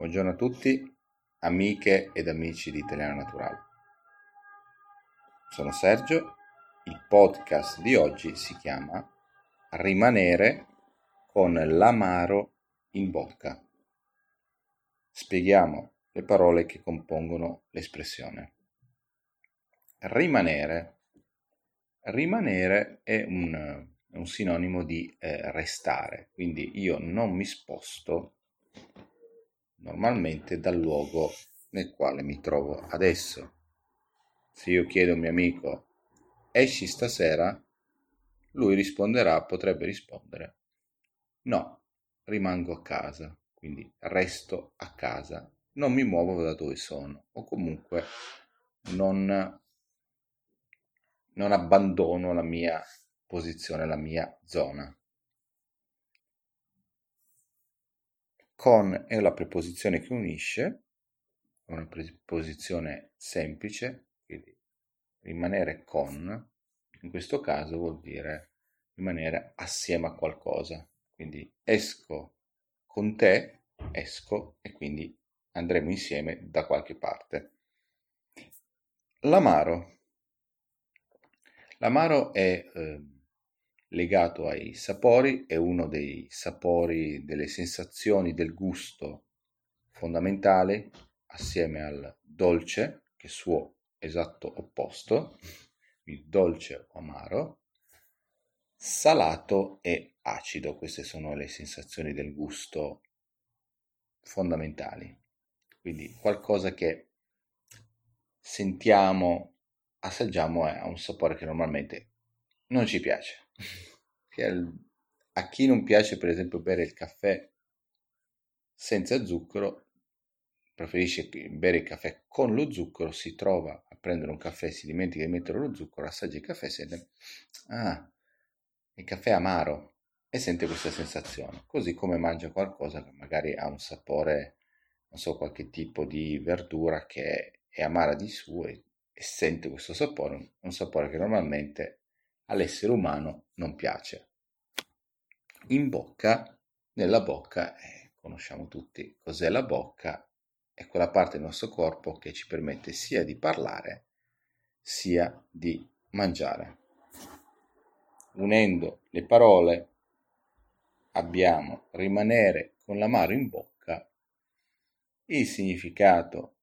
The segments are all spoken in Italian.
Buongiorno a tutti, amiche ed amici di Italiano Naturale. Sono Sergio, il podcast di oggi si chiama Rimanere con l'amaro in bocca. Spieghiamo le parole che compongono l'espressione. Rimanere. Rimanere è un, un sinonimo di eh, restare, quindi io non mi sposto normalmente dal luogo nel quale mi trovo adesso. Se io chiedo a un mio amico esci stasera, lui risponderà, potrebbe rispondere no, rimango a casa, quindi resto a casa, non mi muovo da dove sono o comunque non, non abbandono la mia posizione, la mia zona. Con è la preposizione che unisce, una preposizione semplice, quindi rimanere con, in questo caso vuol dire rimanere assieme a qualcosa. Quindi esco con te, esco e quindi andremo insieme da qualche parte. L'amaro. L'amaro è eh, legato ai sapori, è uno dei sapori, delle sensazioni del gusto fondamentale, assieme al dolce, che è suo esatto opposto, il dolce o amaro, salato e acido, queste sono le sensazioni del gusto fondamentali. Quindi qualcosa che sentiamo, assaggiamo ha un sapore che normalmente non ci piace a chi non piace per esempio bere il caffè senza zucchero, preferisce bere il caffè con lo zucchero, si trova a prendere un caffè, si dimentica di mettere lo zucchero, assaggia il caffè e sente, ah, il caffè è amaro e sente questa sensazione, così come mangia qualcosa che magari ha un sapore, non so, qualche tipo di verdura che è amara di suo e, e sente questo sapore, un sapore che normalmente all'essere umano non piace. In bocca, nella bocca, eh, conosciamo tutti cos'è la bocca, è quella parte del nostro corpo che ci permette sia di parlare sia di mangiare. Unendo le parole abbiamo rimanere con l'amaro in bocca, il significato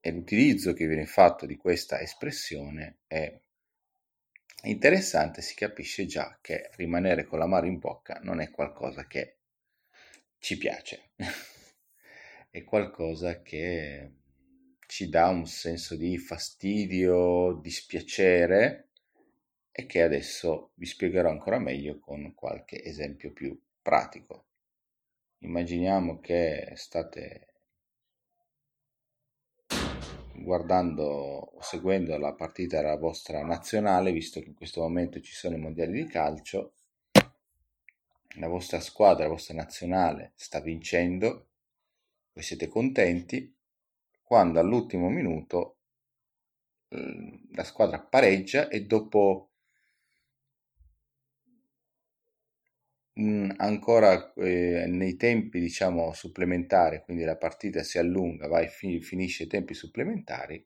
e l'utilizzo che viene fatto di questa espressione è interessante, si capisce già che rimanere con l'amaro in bocca non è qualcosa che ci piace, è qualcosa che ci dà un senso di fastidio, dispiacere e che adesso vi spiegherò ancora meglio con qualche esempio più pratico. Immaginiamo che state guardando o seguendo la partita della vostra nazionale, visto che in questo momento ci sono i mondiali di calcio, la vostra squadra, la vostra nazionale sta vincendo, voi siete contenti, quando all'ultimo minuto la squadra pareggia e dopo ancora eh, nei tempi diciamo supplementari, quindi la partita si allunga, va e fi- finisce i tempi supplementari,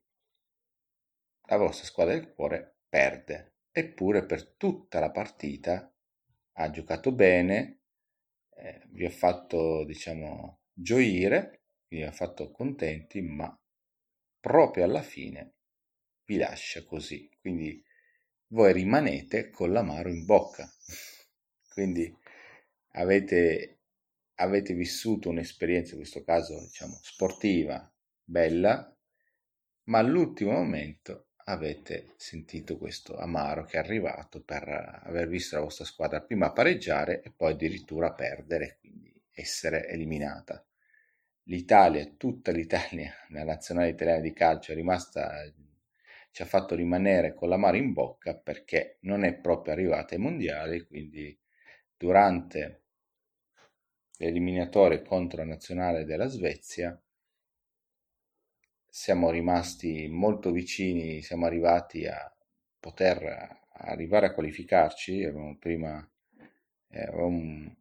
la vostra squadra del cuore perde. Eppure per tutta la partita ha giocato bene, eh, vi ha fatto diciamo gioire, vi ha fatto contenti, ma proprio alla fine vi lascia così. Quindi voi rimanete con l'amaro in bocca. Quindi avete, avete vissuto un'esperienza, in questo caso diciamo sportiva, bella, ma all'ultimo momento avete sentito questo amaro che è arrivato per aver visto la vostra squadra prima pareggiare e poi addirittura perdere, quindi essere eliminata. L'Italia, tutta l'Italia, la nazionale italiana di calcio è rimasta, ci ha fatto rimanere con l'amaro in bocca perché non è proprio arrivata ai mondiali, quindi durante eliminatorie contro la nazionale della Svezia. Siamo rimasti molto vicini, siamo arrivati a poter arrivare a qualificarci. Avevamo prima avevamo,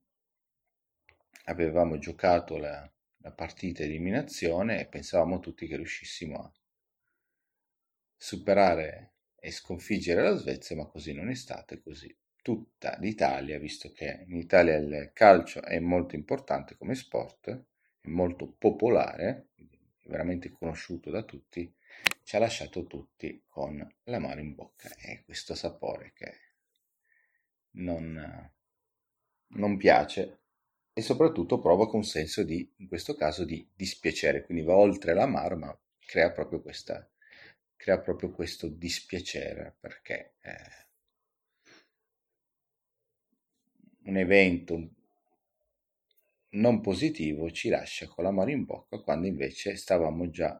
avevamo giocato la, la partita eliminazione e pensavamo tutti che riuscissimo a superare e sconfiggere la Svezia, ma così non è stato e così tutta l'Italia, visto che in Italia il calcio è molto importante come sport, è molto popolare, è veramente conosciuto da tutti, ci ha lasciato tutti con l'amaro in bocca. E questo sapore che non, non piace. E soprattutto provoca un senso di, in questo caso, di dispiacere, quindi va oltre l'amaro, ma crea proprio, questa, crea proprio questo dispiacere perché eh, un evento non positivo ci lascia con l'amaro in bocca quando invece stavamo già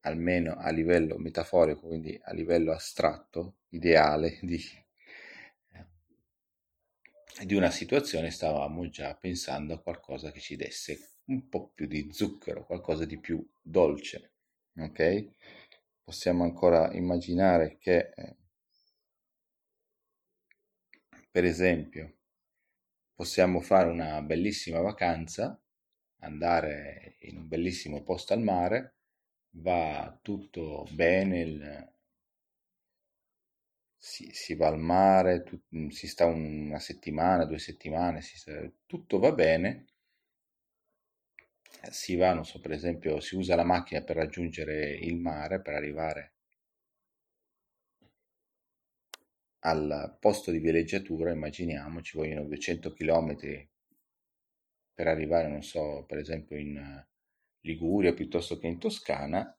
almeno a livello metaforico, quindi a livello astratto, ideale di di una situazione stavamo già pensando a qualcosa che ci desse un po' più di zucchero, qualcosa di più dolce. Ok? Possiamo ancora immaginare che, eh, per esempio, possiamo fare una bellissima vacanza, andare in un bellissimo posto al mare, va tutto bene, il, si, si va al mare, tu, si sta una settimana, due settimane, sta, tutto va bene, si va, non so, per esempio, si usa la macchina per raggiungere il mare, per arrivare al posto di villeggiatura, immaginiamo, ci vogliono 200 km per arrivare, non so, per esempio in Liguria piuttosto che in Toscana,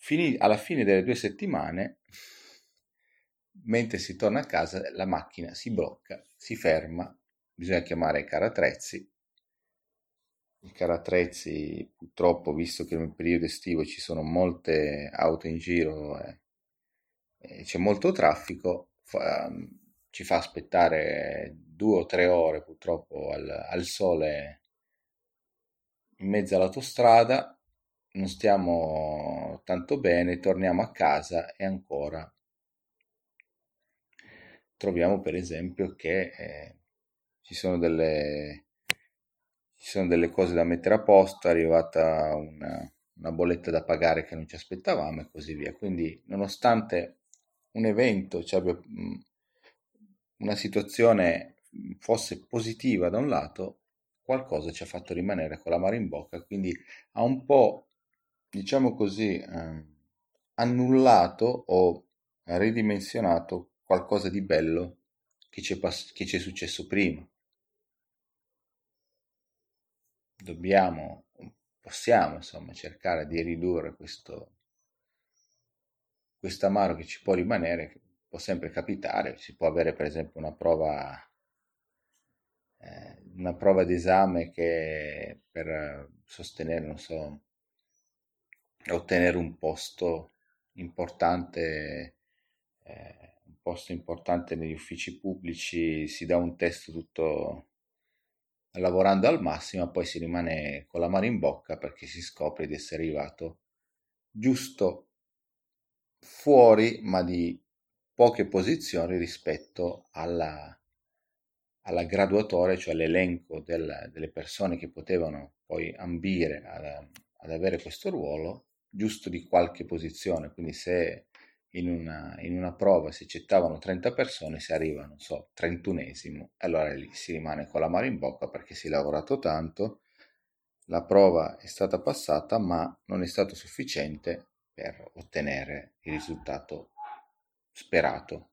Fini, alla fine delle due settimane mentre si torna a casa la macchina si blocca, si ferma, bisogna chiamare i carattrezzi. I carattrezzi purtroppo, visto che nel periodo estivo ci sono molte auto in giro e, e c'è molto traffico, fa, ci fa aspettare due o tre ore purtroppo al, al sole in mezzo all'autostrada, non stiamo tanto bene, torniamo a casa e ancora troviamo per esempio che eh, ci, sono delle, ci sono delle cose da mettere a posto, è arrivata una, una bolletta da pagare che non ci aspettavamo e così via. Quindi nonostante un evento, cioè una situazione fosse positiva da un lato, qualcosa ci ha fatto rimanere con la mare in bocca, quindi ha un po', diciamo così, eh, annullato o ridimensionato qualcosa di bello che ci è, pass- che ci è successo prima. Dobbiamo, possiamo insomma cercare di ridurre questo, questo amaro che ci può rimanere, che può sempre capitare, si può avere per esempio una prova, eh, una prova d'esame che per sostenere, non so, ottenere un posto importante eh, posto importante negli uffici pubblici si dà un test tutto lavorando al massimo, poi si rimane con la mano in bocca perché si scopre di essere arrivato giusto fuori, ma di poche posizioni rispetto alla, alla graduatoria, cioè all'elenco del, delle persone che potevano poi ambire ad, ad avere questo ruolo, giusto di qualche posizione. Quindi se in una, in una prova si accettavano 30 persone, si arriva, non so, 31esimo, allora lì si rimane con la mano in bocca perché si è lavorato tanto, la prova è stata passata, ma non è stato sufficiente per ottenere il risultato sperato.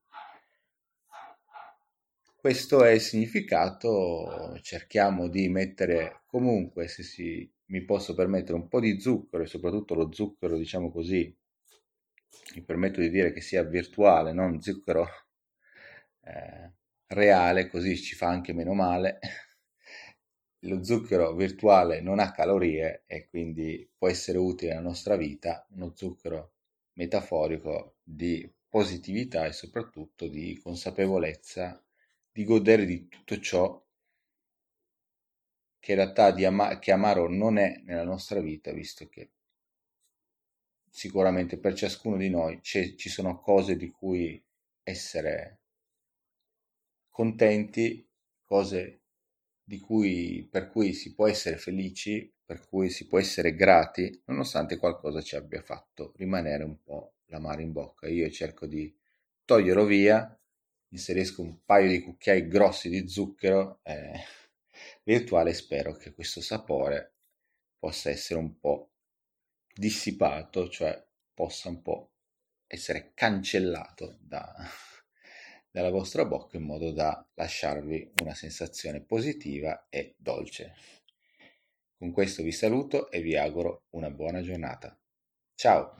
Questo è il significato, cerchiamo di mettere comunque, se si, mi posso permettere, un po' di zucchero e soprattutto lo zucchero, diciamo così, mi permetto di dire che sia virtuale, non zucchero eh, reale, così ci fa anche meno male. Lo zucchero virtuale non ha calorie e quindi può essere utile nella nostra vita, uno zucchero metaforico di positività e soprattutto di consapevolezza, di godere di tutto ciò che in realtà di ama- che amaro non è nella nostra vita, visto che sicuramente per ciascuno di noi ci sono cose di cui essere contenti, cose cui, per cui si può essere felici per cui si può essere grati nonostante qualcosa ci abbia fatto rimanere un po' l'amaro in bocca. Io cerco di toglierlo via, inserisco un paio di cucchiai grossi di zucchero eh, virtuale e spero che questo sapore possa essere un po' dissipato, cioè possa un po' essere cancellato da, dalla vostra bocca in modo da lasciarvi una sensazione positiva e dolce. Con questo vi saluto e vi auguro una buona giornata. Ciao!